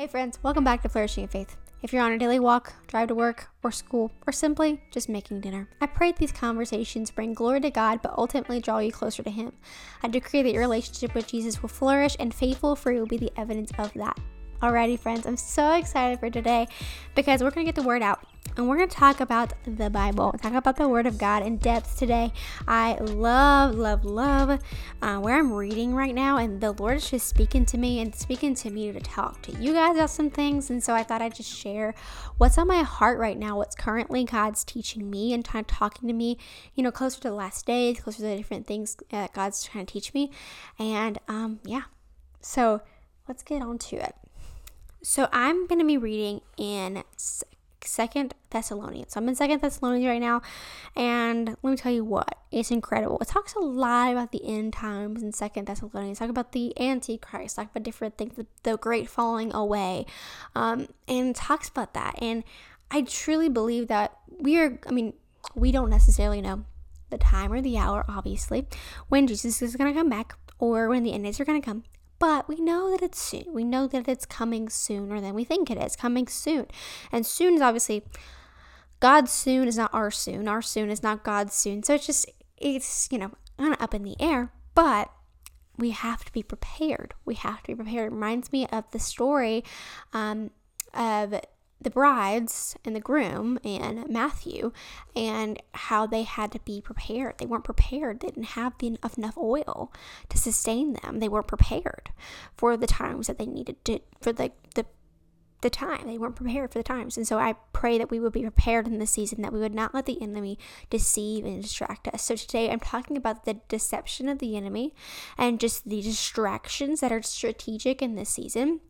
Hey, friends, welcome back to Flourishing in Faith. If you're on a daily walk, drive to work, or school, or simply just making dinner, I pray these conversations bring glory to God but ultimately draw you closer to Him. I decree that your relationship with Jesus will flourish and faithful fruit will be the evidence of that. Alrighty, friends, I'm so excited for today because we're going to get the word out and we're going to talk about the Bible, talk about the Word of God in depth today. I love, love, love uh, where I'm reading right now, and the Lord is just speaking to me and speaking to me to talk to you guys about some things. And so I thought I'd just share what's on my heart right now, what's currently God's teaching me and kind of talking to me, you know, closer to the last days, closer to the different things that God's trying to teach me. And um, yeah, so let's get on to it. So I'm going to be reading in Second Thessalonians. So I'm in Second Thessalonians right now, and let me tell you what, it's incredible. It talks a lot about the end times in Second Thessalonians. Talk about the Antichrist. Talk about different things, the, the great falling away, um, and talks about that. And I truly believe that we are. I mean, we don't necessarily know the time or the hour, obviously, when Jesus is going to come back or when the end days are going to come but we know that it's soon. We know that it's coming sooner than we think it is, coming soon. And soon is obviously God's soon is not our soon. Our soon is not God's soon. So it's just, it's, you know, kind of up in the air, but we have to be prepared. We have to be prepared. It reminds me of the story um, of the brides and the groom and Matthew and how they had to be prepared. They weren't prepared. They didn't have enough oil to sustain them. They weren't prepared for the times that they needed to for the the the time. They weren't prepared for the times. And so I pray that we would be prepared in this season, that we would not let the enemy deceive and distract us. So today I'm talking about the deception of the enemy and just the distractions that are strategic in this season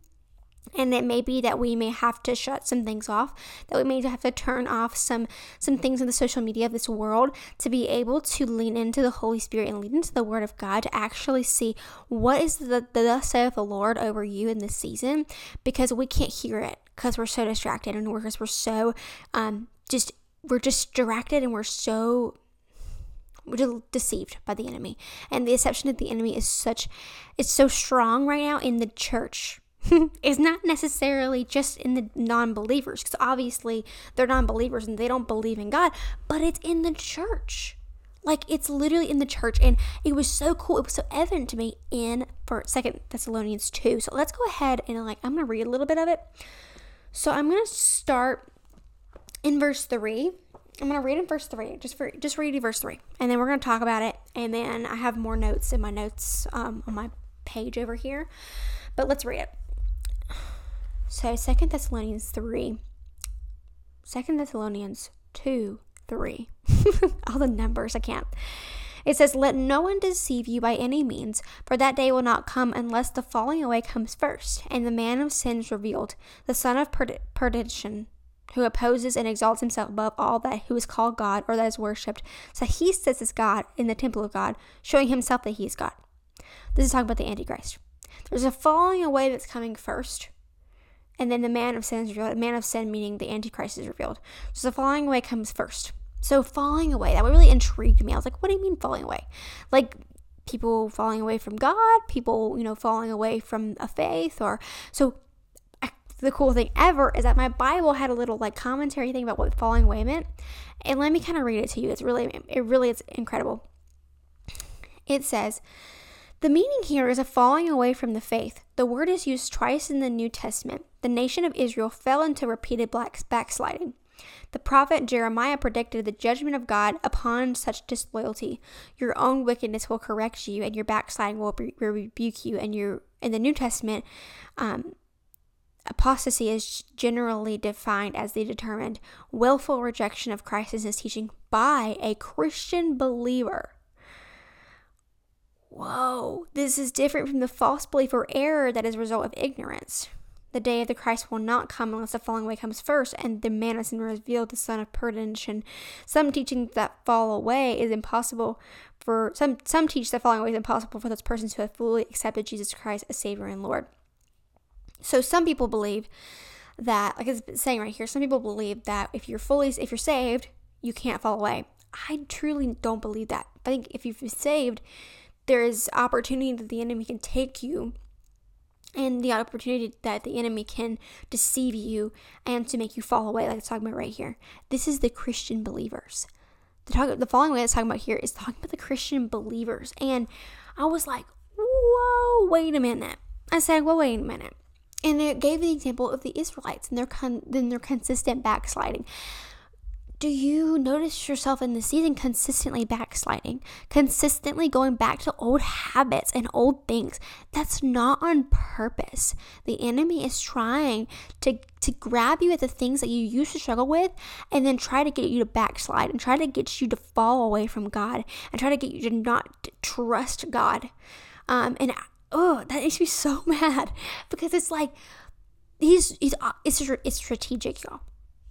and it may be that we may have to shut some things off that we may have to turn off some some things in the social media of this world to be able to lean into the holy spirit and lean into the word of god to actually see what is the, the thus saith the lord over you in this season because we can't hear it because we're so distracted and because we're so um just we're distracted and we're so we're deceived by the enemy. And the deception of the enemy is such it's so strong right now in the church is not necessarily just in the non believers, because obviously they're non believers and they don't believe in God, but it's in the church. Like it's literally in the church, and it was so cool. It was so evident to me in for Second Thessalonians two. So let's go ahead and like I'm gonna read a little bit of it. So I'm gonna start in verse three. I'm gonna read in verse three, just for just read verse three, and then we're gonna talk about it. And then I have more notes in my notes um, on my page over here, but let's read it. So Second Thessalonians 3. 2 Thessalonians 2, 3. All the numbers, I can't. It says, Let no one deceive you by any means, for that day will not come unless the falling away comes first, and the man of sin is revealed, the son of perdition, who opposes and exalts himself above all that who is called God or that is worshipped. So he sits as God in the temple of God, showing himself that he is God. This is talking about the Antichrist. There's a falling away that's coming first and then the man of sin is revealed. Man of sin meaning the Antichrist is revealed. So the falling away comes first. So falling away, that really intrigued me. I was like, what do you mean falling away? Like people falling away from God, people, you know, falling away from a faith or so the cool thing ever is that my Bible had a little like commentary thing about what falling away meant. And let me kind of read it to you. It's really it really is incredible. It says the meaning here is a falling away from the faith. The word is used twice in the New Testament. The nation of Israel fell into repeated backsliding. The prophet Jeremiah predicted the judgment of God upon such disloyalty. Your own wickedness will correct you, and your backsliding will rebuke you. And in the New Testament, um, apostasy is generally defined as the determined willful rejection of Christ and his teaching by a Christian believer Whoa, this is different from the false belief or error that is a result of ignorance. The day of the Christ will not come unless the falling away comes first, and the man is revealed, the son of perdition. Some teaching that fall away is impossible for some. Some teach that falling away is impossible for those persons who have fully accepted Jesus Christ as Savior and Lord. So some people believe that, like it's saying right here, some people believe that if you're fully, if you're saved, you can't fall away. I truly don't believe that. I think if you've been saved, there is opportunity that the enemy can take you and the opportunity that the enemy can deceive you and to make you fall away, like it's talking about right here. This is the Christian believers. The, talk, the falling away it's talking about here is talking about the Christian believers. And I was like, whoa, wait a minute. I said, well, wait a minute. And it gave the example of the Israelites and their con- then their consistent backsliding do you notice yourself in the season consistently backsliding, consistently going back to old habits and old things? That's not on purpose. The enemy is trying to, to grab you at the things that you used to struggle with and then try to get you to backslide and try to get you to fall away from God and try to get you to not trust God. Um, and oh, that makes me so mad because it's like, he's, he's it's, it's strategic, y'all.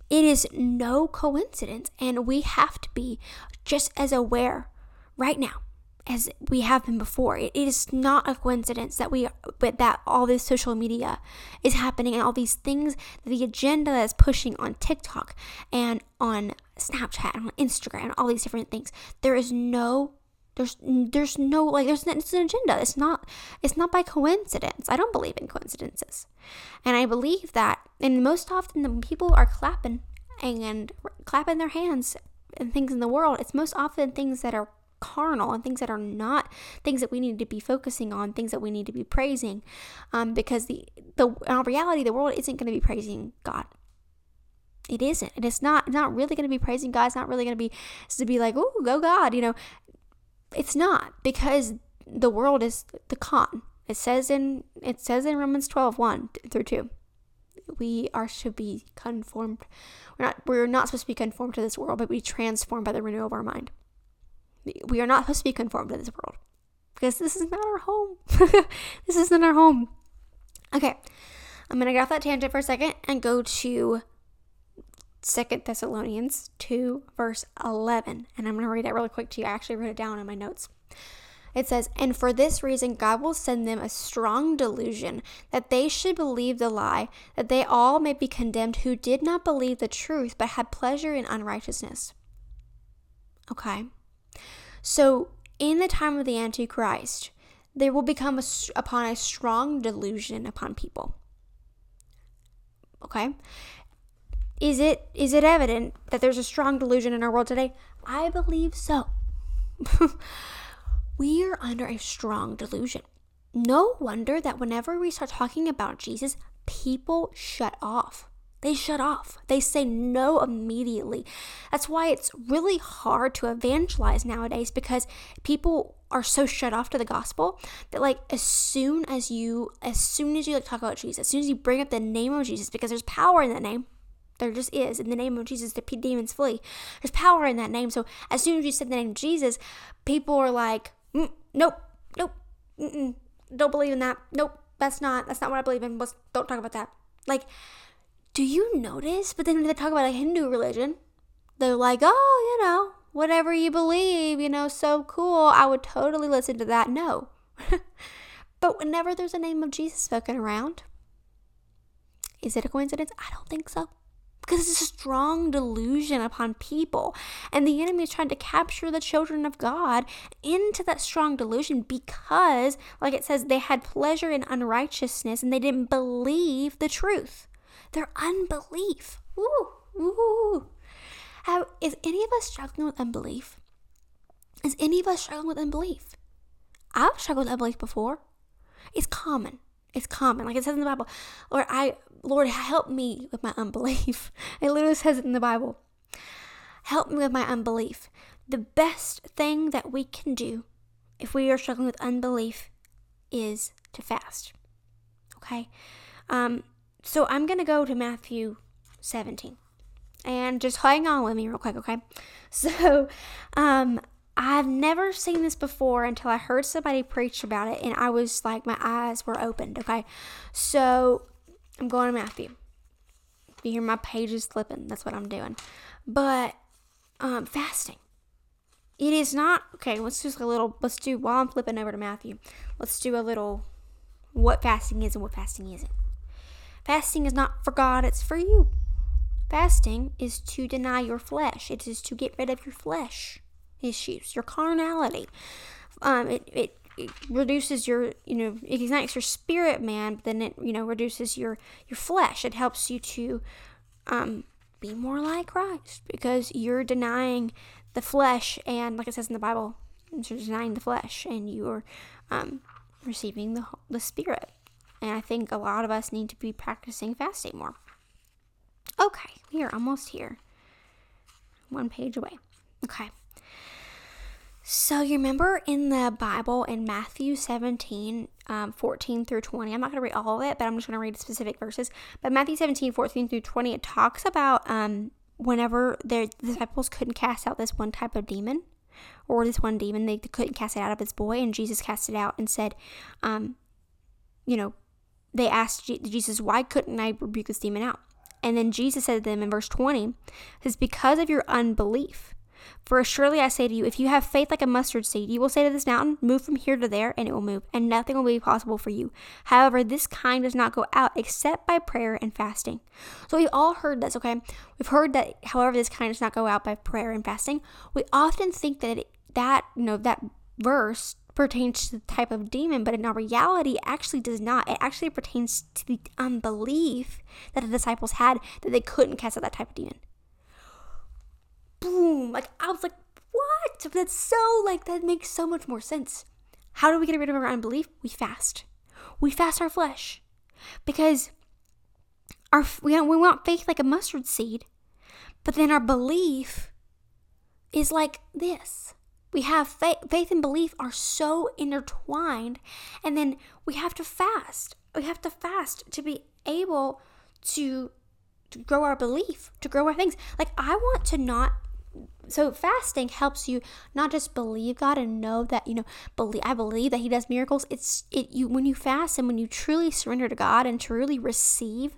It is no coincidence, and we have to be just as aware right now as we have been before. it is not a coincidence that we but that all this social media is happening and all these things the agenda that is pushing on TikTok and on Snapchat and on Instagram and all these different things. There is no there's there's no like there's it's an agenda. It's not it's not by coincidence. I don't believe in coincidences, and I believe that. And most often, the people are clapping and clapping their hands and things in the world. It's most often things that are carnal and things that are not things that we need to be focusing on, things that we need to be praising, um, because the the in reality the world isn't going to be praising God. It isn't. And it's not not really going to be praising God. It's not really going to be to be like, oh, go God. You know, it's not because the world is the con. It says in it says in Romans 12, 1 through 2. We are to be conformed. We're not we're not supposed to be conformed to this world, but be transformed by the renewal of our mind. We are not supposed to be conformed to this world. Because this is not our home. this isn't our home. Okay. I'm gonna get off that tangent for a second and go to Second Thessalonians 2, verse 11. And I'm going to read that really quick to you. I actually wrote it down in my notes. It says, And for this reason, God will send them a strong delusion that they should believe the lie, that they all may be condemned who did not believe the truth, but had pleasure in unrighteousness. Okay. So, in the time of the Antichrist, there will become a, upon a strong delusion upon people. Okay. Is it is it evident that there's a strong delusion in our world today? I believe so. we are under a strong delusion. No wonder that whenever we start talking about Jesus, people shut off. They shut off. They say no immediately. That's why it's really hard to evangelize nowadays because people are so shut off to the gospel that like as soon as you as soon as you like talk about Jesus, as soon as you bring up the name of Jesus because there's power in that name, there just is. In the name of Jesus, the demons flee. There's power in that name. So as soon as you said the name of Jesus, people are like, mm, nope, nope, don't believe in that. Nope, that's not. That's not what I believe in. Let's, don't talk about that. Like, do you notice? But then when they talk about a Hindu religion, they're like, oh, you know, whatever you believe, you know, so cool. I would totally listen to that. No. but whenever there's a name of Jesus spoken around, is it a coincidence? I don't think so because it's a strong delusion upon people. And the enemy is trying to capture the children of God into that strong delusion because, like it says, they had pleasure in unrighteousness and they didn't believe the truth. Their unbelief. Ooh, ooh. How, is any of us struggling with unbelief? Is any of us struggling with unbelief? I've struggled with unbelief before. It's common. It's common. Like it says in the Bible, Lord, I Lord, help me with my unbelief. It literally says it in the Bible. Help me with my unbelief. The best thing that we can do if we are struggling with unbelief is to fast. Okay? Um, so I'm going to go to Matthew 17. And just hang on with me real quick, okay? So, um, I've never seen this before until I heard somebody preach about it, and I was like, my eyes were opened, okay? So, I'm going to Matthew. If You hear my pages flipping. That's what I'm doing. But um, fasting. It is not okay. Let's just a little. Let's do while I'm flipping over to Matthew. Let's do a little what fasting is and what fasting isn't. Fasting is not for God. It's for you. Fasting is to deny your flesh. It is to get rid of your flesh issues, your carnality. Um, it, it it reduces your, you know, it ignites your spirit man, but then it, you know, reduces your your flesh. It helps you to um, be more like Christ because you're denying the flesh, and like it says in the Bible, you're denying the flesh, and you're um, receiving the the spirit. And I think a lot of us need to be practicing fasting more. Okay, we are almost here. One page away. Okay. So you remember in the Bible in Matthew 17, um, 14 through 20, I'm not going to read all of it, but I'm just going to read specific verses. But Matthew 17, 14 through 20, it talks about um, whenever the disciples couldn't cast out this one type of demon or this one demon, they couldn't cast it out of this boy, and Jesus cast it out and said, um, you know, they asked Jesus, why couldn't I rebuke this demon out? And then Jesus said to them in verse 20, "It's because of your unbelief. For surely I say to you, if you have faith like a mustard seed, you will say to this mountain, Move from here to there, and it will move, and nothing will be possible for you. However, this kind does not go out except by prayer and fasting. So we've all heard this, okay? We've heard that, however, this kind does not go out by prayer and fasting. We often think that it, that, you know, that verse pertains to the type of demon, but in our reality, it actually does not. It actually pertains to the unbelief that the disciples had that they couldn't cast out that type of demon boom. Like, I was like, what? That's so, like, that makes so much more sense. How do we get rid of our unbelief? We fast. We fast our flesh. Because our we, we want faith like a mustard seed, but then our belief is like this. We have faith, faith and belief are so intertwined, and then we have to fast. We have to fast to be able to to grow our belief, to grow our things. Like I want to not so fasting helps you not just believe God and know that you know believe I believe that He does miracles. It's it you when you fast and when you truly surrender to God and truly receive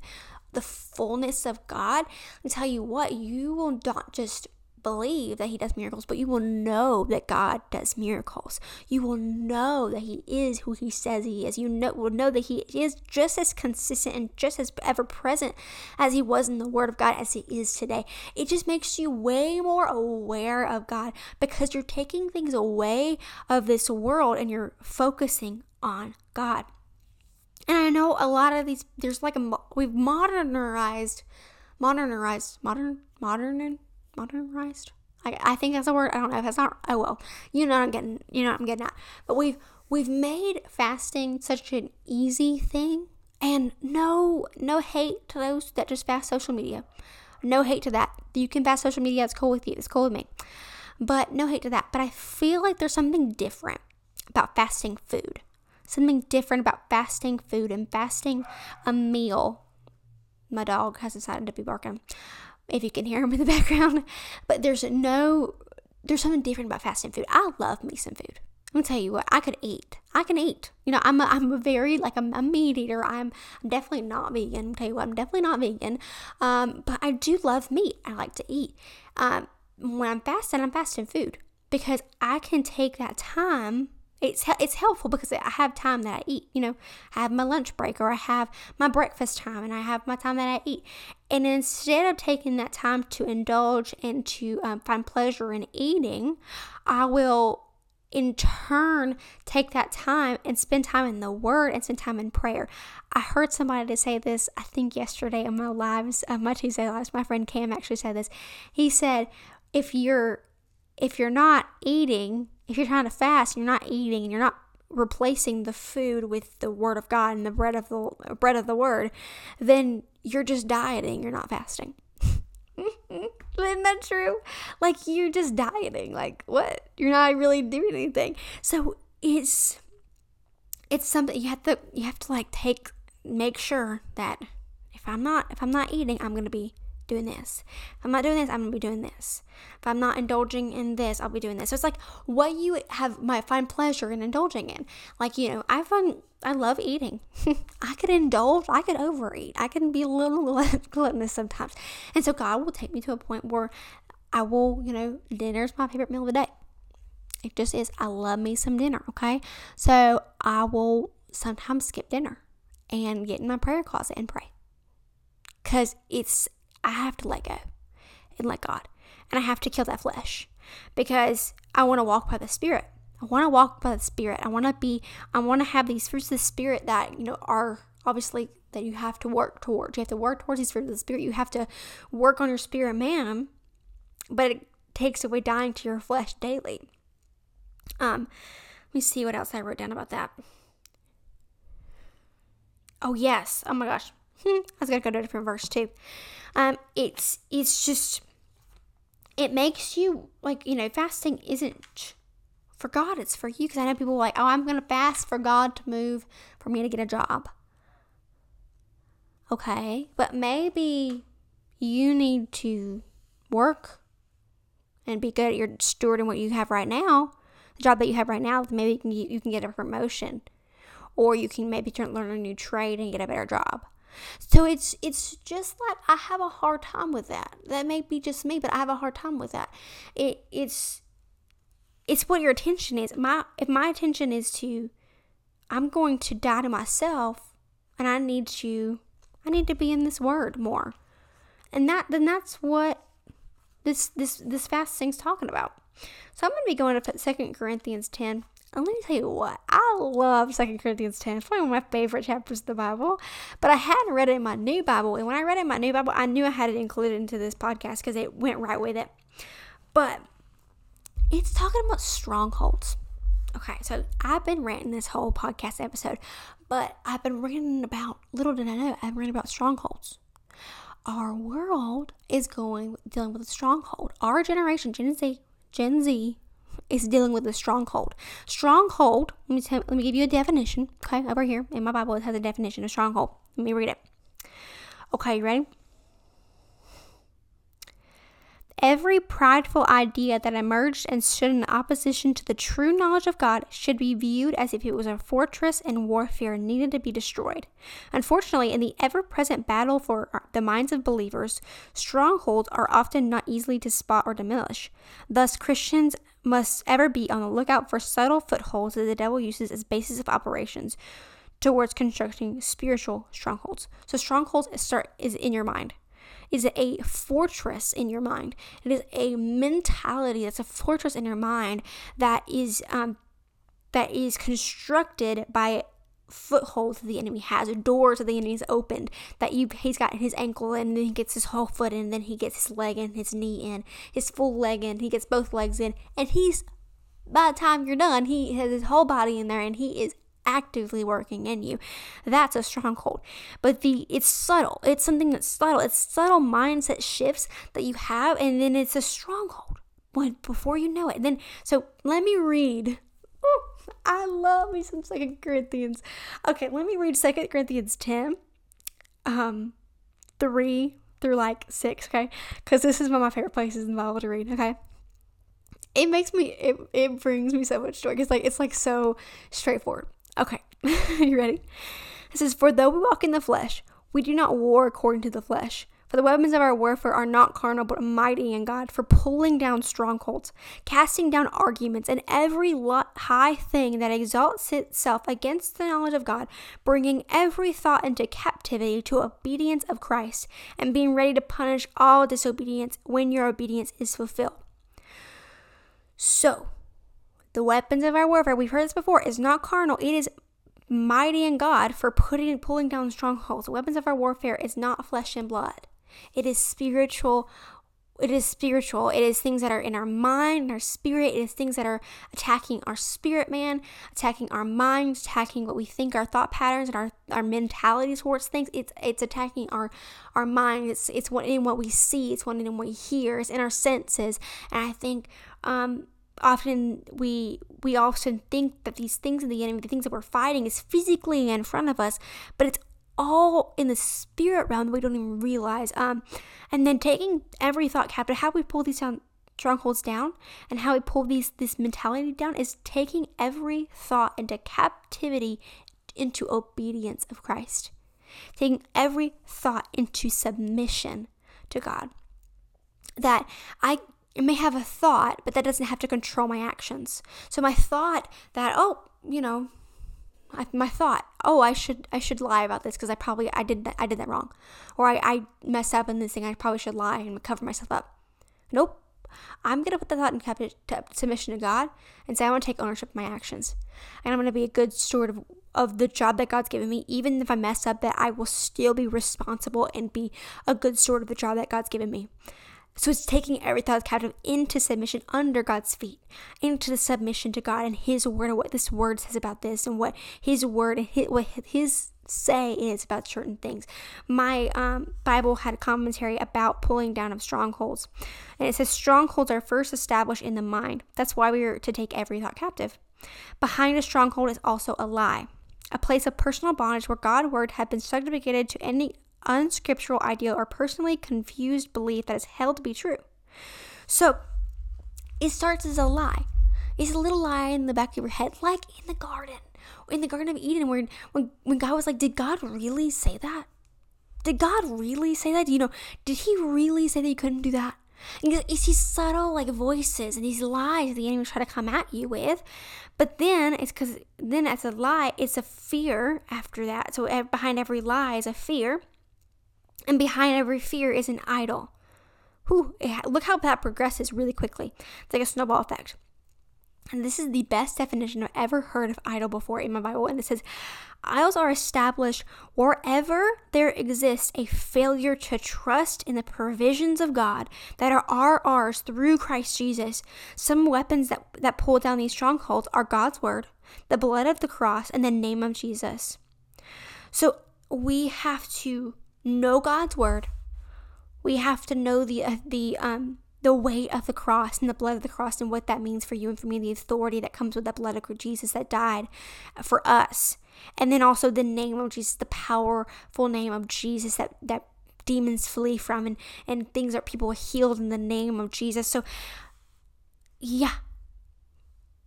the fullness of God. I tell you what, you will not just believe that he does miracles, but you will know that God does miracles. You will know that he is who he says he is. You know, will know that he is just as consistent and just as ever present as he was in the Word of God as he is today. It just makes you way more aware of God because you're taking things away of this world and you're focusing on God. And I know a lot of these, there's like a, we've modernized, modernized, modern, modern, modernized. I, I think that's a word. I don't know if that's not. Oh well, you know I'm getting. You know I'm getting at. But we've we've made fasting such an easy thing, and no no hate to those that just fast social media. No hate to that. You can fast social media. It's cool with you. It's cool with me. But no hate to that. But I feel like there's something different about fasting food. Something different about fasting food and fasting a meal. My dog has decided to be barking if you can hear him in the background. But there's no, there's something different about fasting food. I love me some food. I'm gonna tell you what, I could eat. I can eat. You know, I'm a, I'm a very like I'm a meat eater. I'm, I'm definitely not vegan. I'll tell you what, I'm definitely not vegan. Um, but I do love meat. I like to eat. Um, when I'm fasting, I'm fasting food because I can take that time it's it's helpful because I have time that I eat. You know, I have my lunch break or I have my breakfast time and I have my time that I eat. And instead of taking that time to indulge and to um, find pleasure in eating, I will in turn take that time and spend time in the word and spend time in prayer. I heard somebody to say this, I think yesterday in my lives, uh, my Tuesday lives, my friend Cam actually said this. He said, if you're if you're not eating if you're trying to fast and you're not eating and you're not replacing the food with the word of God and the bread of the bread of the word, then you're just dieting, you're not fasting. Isn't that true? Like you're just dieting. Like what? You're not really doing anything. So it's it's something you have to you have to like take make sure that if I'm not if I'm not eating, I'm gonna be doing this. If I'm not doing this, I'm gonna be doing this. If I'm not indulging in this, I'll be doing this. So it's like what you have might find pleasure in indulging in. Like, you know, I find I love eating. I could indulge, I could overeat. I can be a little gluttonous sometimes. And so God will take me to a point where I will, you know, dinner's my favorite meal of the day. It just is. I love me some dinner, okay? So I will sometimes skip dinner and get in my prayer closet and pray. Because it's I have to let go and let God. And I have to kill that flesh because I want to walk by the Spirit. I want to walk by the Spirit. I want to be, I want to have these fruits of the Spirit that, you know, are obviously that you have to work towards. You have to work towards these fruits of the Spirit. You have to work on your spirit man, but it takes away dying to your flesh daily. Um, let me see what else I wrote down about that. Oh yes. Oh my gosh. Hmm, I was gonna go to a different verse too. Um, it's it's just it makes you like you know fasting isn't for God, it's for you. Because I know people like, oh, I'm gonna fast for God to move for me to get a job. Okay, but maybe you need to work and be good at your stewarding what you have right now, the job that you have right now. Maybe you can you can get a promotion, or you can maybe learn a new trade and get a better job. So it's it's just like I have a hard time with that. That may be just me, but I have a hard time with that. It it's it's what your attention is. My if my attention is to I'm going to die to myself and I need to I need to be in this word more. And that then that's what this this this fasting's talking about. So I'm going to be going to Second Corinthians 10. And let me tell you what, I love Second Corinthians 10. It's probably one of my favorite chapters of the Bible. But I hadn't read it in my new Bible. And when I read it in my new Bible, I knew I had it included into this podcast because it went right with it. But it's talking about strongholds. Okay, so I've been ranting this whole podcast episode, but I've been ranting about, little did I know, I've been ranting about strongholds. Our world is going, dealing with a stronghold. Our generation, Gen Z, Gen Z, is dealing with a stronghold. Stronghold, let me, tell, let me give you a definition. Okay, over here in my Bible, it has a definition of stronghold. Let me read it. Okay, you ready? Every prideful idea that emerged and stood in opposition to the true knowledge of God should be viewed as if it was a fortress in warfare needed to be destroyed. Unfortunately, in the ever present battle for the minds of believers, strongholds are often not easily to spot or diminish. Thus, Christians must ever be on the lookout for subtle footholds that the devil uses as basis of operations towards constructing spiritual strongholds. So, strongholds start is in your mind is a fortress in your mind. It is a mentality that's a fortress in your mind that is um, that is constructed by footholds that the enemy has, or doors that the enemy's opened. That you he's got his ankle and then he gets his whole foot in, and then he gets his leg in, his knee in, his full leg in, he gets both legs in, and he's by the time you're done, he has his whole body in there and he is actively working in you. That's a stronghold. But the it's subtle. It's something that's subtle. It's subtle mindset shifts that you have and then it's a stronghold. When before you know it. then so let me read. I love me some Second Corinthians. Okay, let me read Second Corinthians 10. Um 3 through like 6, okay? Cuz this is one of my favorite places in the Bible to read, okay? it makes me it, it brings me so much joy because like it's like so straightforward Okay, you ready? It says, For though we walk in the flesh, we do not war according to the flesh. For the weapons of our warfare are not carnal, but mighty in God for pulling down strongholds, casting down arguments, and every high thing that exalts itself against the knowledge of God, bringing every thought into captivity to obedience of Christ, and being ready to punish all disobedience when your obedience is fulfilled. So, the weapons of our warfare, we've heard this before, is not carnal. It is mighty in God for putting pulling down strongholds. The weapons of our warfare is not flesh and blood. It is spiritual. It is spiritual. It is things that are in our mind, in our spirit. It is things that are attacking our spirit man, attacking our minds, attacking what we think, our thought patterns, and our, our mentality towards things. It's it's attacking our our mind. It's it's what in what we see. It's what in what we hear. It's in our senses. And I think um, often we we often think that these things in the enemy, the things that we're fighting, is physically in front of us, but it's all in the spirit realm that we don't even realize. Um, and then taking every thought captive, how we pull these down, strongholds down, and how we pull these this mentality down is taking every thought into captivity, into obedience of Christ, taking every thought into submission to God. That I may have a thought, but that doesn't have to control my actions. So my thought that oh, you know, My thought, oh, I should I should lie about this because I probably I did that I did that wrong, or I, I messed up in this thing. I probably should lie and cover myself up. Nope. I'm to put the thought in submission to God and say, I want to take ownership of my actions. And I'm to be a good steward of, of the job that God's given me. Even if I mess up, that I will still be responsible and be a good steward of the job that God's given me. So it's taking every thought captive into submission under God's feet, into the submission to God and His word and what this word says about this and what His word and his, what His say is about certain things. My um, Bible had a commentary about pulling down of strongholds, and it says strongholds are first established in the mind. That's why we are to take every thought captive. Behind a stronghold is also a lie, a place of personal bondage where God's word had been subjugated to any unscriptural ideal or personally confused belief that is held to be true. So it starts as a lie. It's a little lie in the back of your head, like in the garden, in the Garden of Eden, where when, when God was like, Did God really say that? Did God really say that? You know, did he really say that you couldn't do that? It's these subtle like voices and these lies that the enemy try to come at you with, but then it's because then as a lie, it's a fear after that. So eh, behind every lie is a fear, and behind every fear is an idol. Whew, look how that progresses really quickly. It's like a snowball effect. And this is the best definition I've ever heard of idol before in my Bible. And it says, Idols are established wherever there exists a failure to trust in the provisions of God that are, ours through Christ Jesus. Some weapons that, that pull down these strongholds are God's word, the blood of the cross, and the name of Jesus. So we have to know God's word. We have to know the uh, the um the weight of the cross and the blood of the cross and what that means for you and for me, the authority that comes with the blood of Jesus that died for us. And then also the name of Jesus, the powerful name of Jesus that, that demons flee from and, and things that people are healed in the name of Jesus. So, yeah,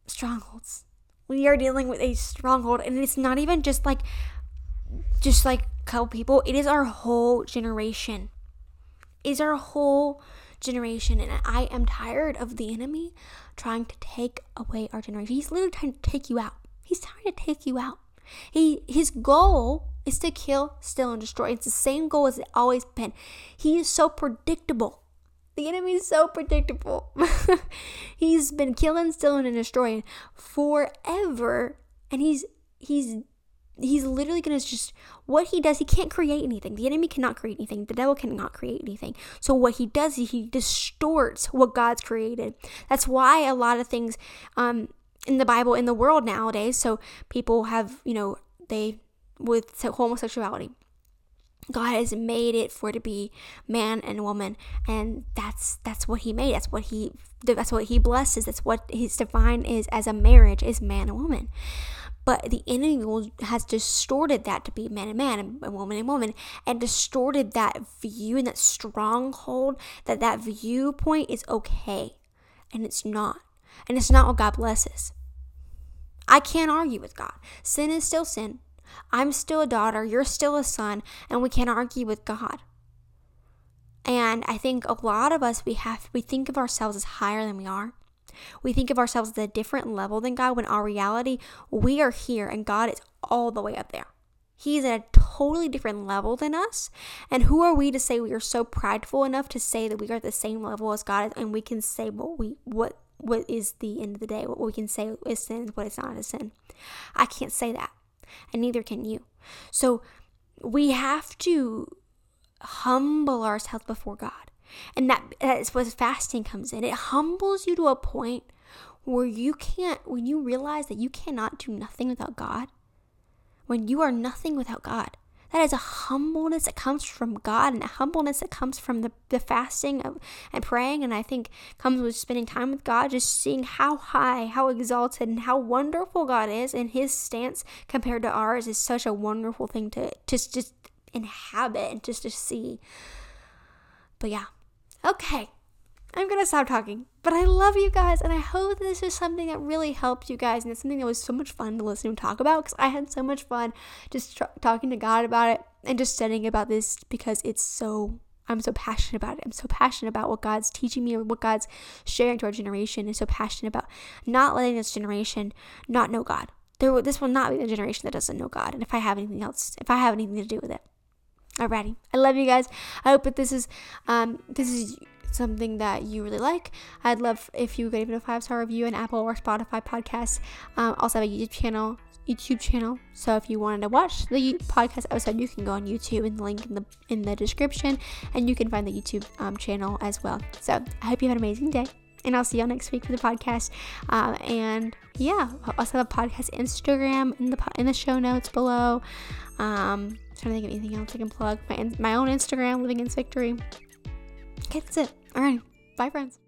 strongholds. We are dealing with a stronghold, and it's not even just like, just like couple people, it is our whole generation. It is our whole generation. And I am tired of the enemy trying to take away our generation. He's literally trying to take you out. He's trying to take you out. He his goal is to kill, steal, and destroy. It's the same goal as it always been. He is so predictable. The enemy is so predictable. he's been killing, stealing, and destroying forever, and he's he's he's literally going to just what he does he can't create anything the enemy cannot create anything the devil cannot create anything so what he does is he distorts what god's created that's why a lot of things um in the bible in the world nowadays so people have you know they with homosexuality God has made it for it to be man and woman, and that's that's what He made. That's what He that's what He blesses. That's what His divine is as a marriage is man and woman. But the enemy has distorted that to be man and man and woman and woman and distorted that view and that stronghold that that viewpoint is okay. And it's not. And it's not what God blesses. I can't argue with God. Sin is still sin. I'm still a daughter. You're still a son. And we can't argue with God. And I think a lot of us, we have, we think of ourselves as higher than we are. We think of ourselves at a different level than God when our reality, we are here and God is all the way up there. He's at a totally different level than us. And who are we to say we are so prideful enough to say that we are at the same level as God is and we can say what we what what is the end of the day, what we can say is sin, what is not a sin. I can't say that. And neither can you. So we have to humble ourselves before God. And that that's what fasting comes in. It humbles you to a point where you can't, when you realize that you cannot do nothing without God, when you are nothing without God. That is a humbleness that comes from God and a humbleness that comes from the, the fasting of, and praying. And I think comes with spending time with God, just seeing how high, how exalted, and how wonderful God is. And his stance compared to ours is such a wonderful thing to just, just inhabit and just to see. But yeah, Okay, I'm gonna stop talking. But I love you guys, and I hope this is something that really helped you guys, and it's something that was so much fun to listen and talk about because I had so much fun just tr- talking to God about it and just studying about this because it's so. I'm so passionate about it. I'm so passionate about what God's teaching me and what God's sharing to our generation. And so passionate about not letting this generation not know God. There, this will not be the generation that doesn't know God. And if I have anything else, if I have anything to do with it, Alrighty, I love you guys. I hope that this is um, this is something that you really like, I'd love if you could give it a five star review on Apple or Spotify podcasts. Um, also have a YouTube channel. YouTube channel. So if you wanted to watch the podcast episode, you can go on YouTube and the link in the in the description, and you can find the YouTube um, channel as well. So I hope you have an amazing day, and I'll see y'all next week for the podcast. Um, and yeah, I also have a podcast Instagram in the in the show notes below. Um, trying to think of anything else I can plug. My my own Instagram, Living in Victory. Okay, that's it. All right. Bye, friends.